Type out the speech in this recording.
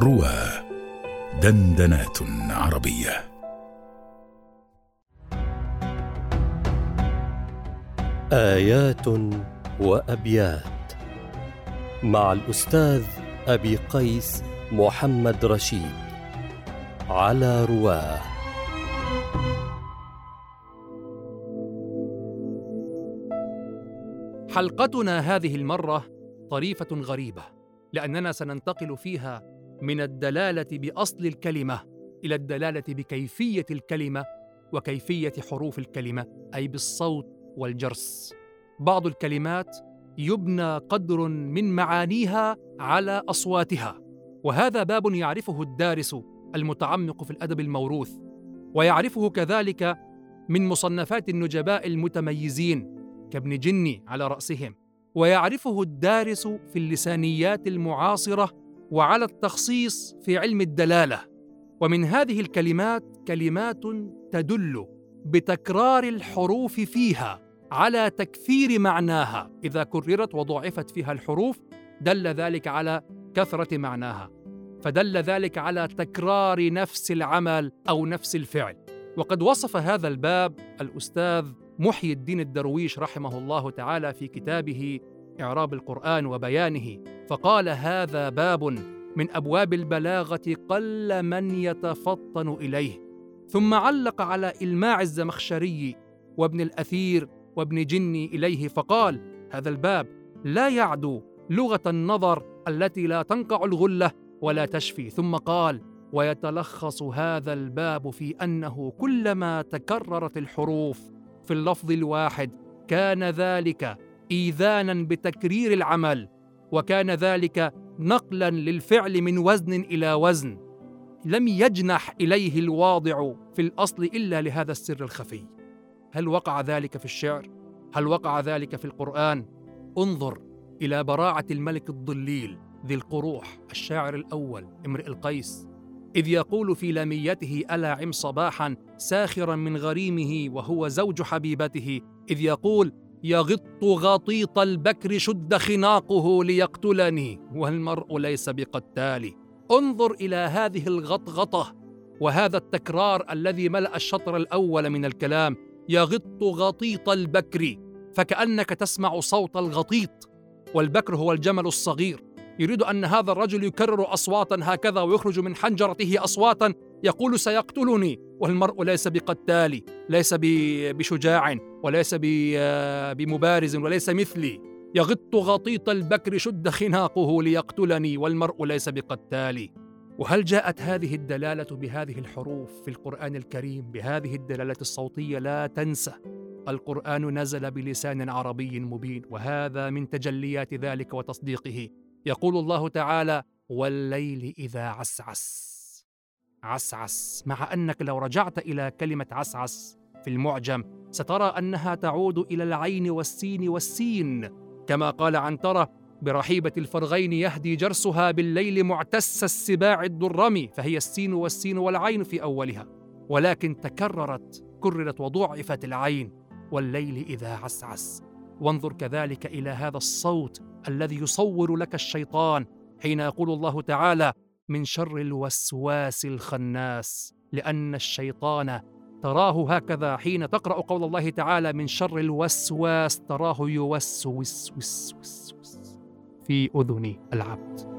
روى دندنات عربية. آيات وأبيات مع الأستاذ أبي قيس محمد رشيد على رواه. حلقتنا هذه المرة طريفة غريبة لأننا سننتقل فيها من الدلالة بأصل الكلمة إلى الدلالة بكيفية الكلمة وكيفية حروف الكلمة أي بالصوت والجرس. بعض الكلمات يبنى قدر من معانيها على أصواتها، وهذا باب يعرفه الدارس المتعمق في الأدب الموروث، ويعرفه كذلك من مصنفات النجباء المتميزين كابن جني على رأسهم، ويعرفه الدارس في اللسانيات المعاصرة وعلى التخصيص في علم الدلالة. ومن هذه الكلمات كلمات تدل بتكرار الحروف فيها على تكثير معناها. إذا كررت وضعفت فيها الحروف دل ذلك على كثرة معناها. فدل ذلك على تكرار نفس العمل أو نفس الفعل. وقد وصف هذا الباب الأستاذ محيي الدين الدرويش رحمه الله تعالى في كتابه إعراب القرآن وبيانه فقال هذا باب من أبواب البلاغة قل من يتفطن إليه. ثم علق على إلماع الزمخشري وابن الأثير وابن جني إليه فقال هذا الباب لا يعدو لغة النظر التي لا تنقع الغلة ولا تشفي. ثم قال ويتلخص هذا الباب في أنه كلما تكررت الحروف في اللفظ الواحد كان ذلك إيذانا بتكرير العمل وكان ذلك نقلا للفعل من وزن إلى وزن. لم يجنح إليه الواضع في الأصل إلا لهذا السر الخفي. هل وقع ذلك في الشعر؟ هل وقع ذلك في القرآن؟ انظر إلى براعة الملك الضليل ذي القروح الشاعر الأول امرئ القيس إذ يقول في لاميته ألا عم صباحا ساخرا من غريمه وهو زوج حبيبته. إذ يقول يغط غطيط البكر شد خناقه ليقتلني والمرء ليس بقتال. انظر إلى هذه الغطغطة وهذا التكرار الذي ملأ الشطر الأول من الكلام. يغط غطيط البكر فكأنك تسمع صوت الغطيط. والبكر هو الجمل الصغير. يريد أن هذا الرجل يكرر أصواتا هكذا ويخرج من حنجرته أصواتا. يقول سيقتلني والمرء ليس بقتال ليس بشجاع وليس بمبارز وليس مثلي. يغط غطيط البكر شد خناقه ليقتلني والمرء ليس بقتال. وهل جاءت هذه الدلالة بهذه الحروف في القرآن الكريم بهذه الدلالة الصوتية؟ لا تنسى. القرآن نزل بلسان عربي مبين وهذا من تجليات ذلك وتصديقه. يقول الله تعالى والليل إذا عسعس عسعس مع أنك لو رجعت إلى كلمة عسعس في المعجم سترى أنها تعود إلى العين والسين والسين كما قال عنترة برحيبة الفرغين يهدي جرسها بالليل معتس السباع الدرم فهي السين والسين والعين في أولها. ولكن تكررت كررت وضعفت العين والليل إذا عسعس. وانظر كذلك إلى هذا الصوت الذي يصور لك الشيطان حين يقول الله تعالى من شر الوسواس الخناس لأن الشيطان تراه هكذا حين تقرأ قول الله تعالى من شر الوسواس تراه يوسوس وس وس وس في اذن العبد.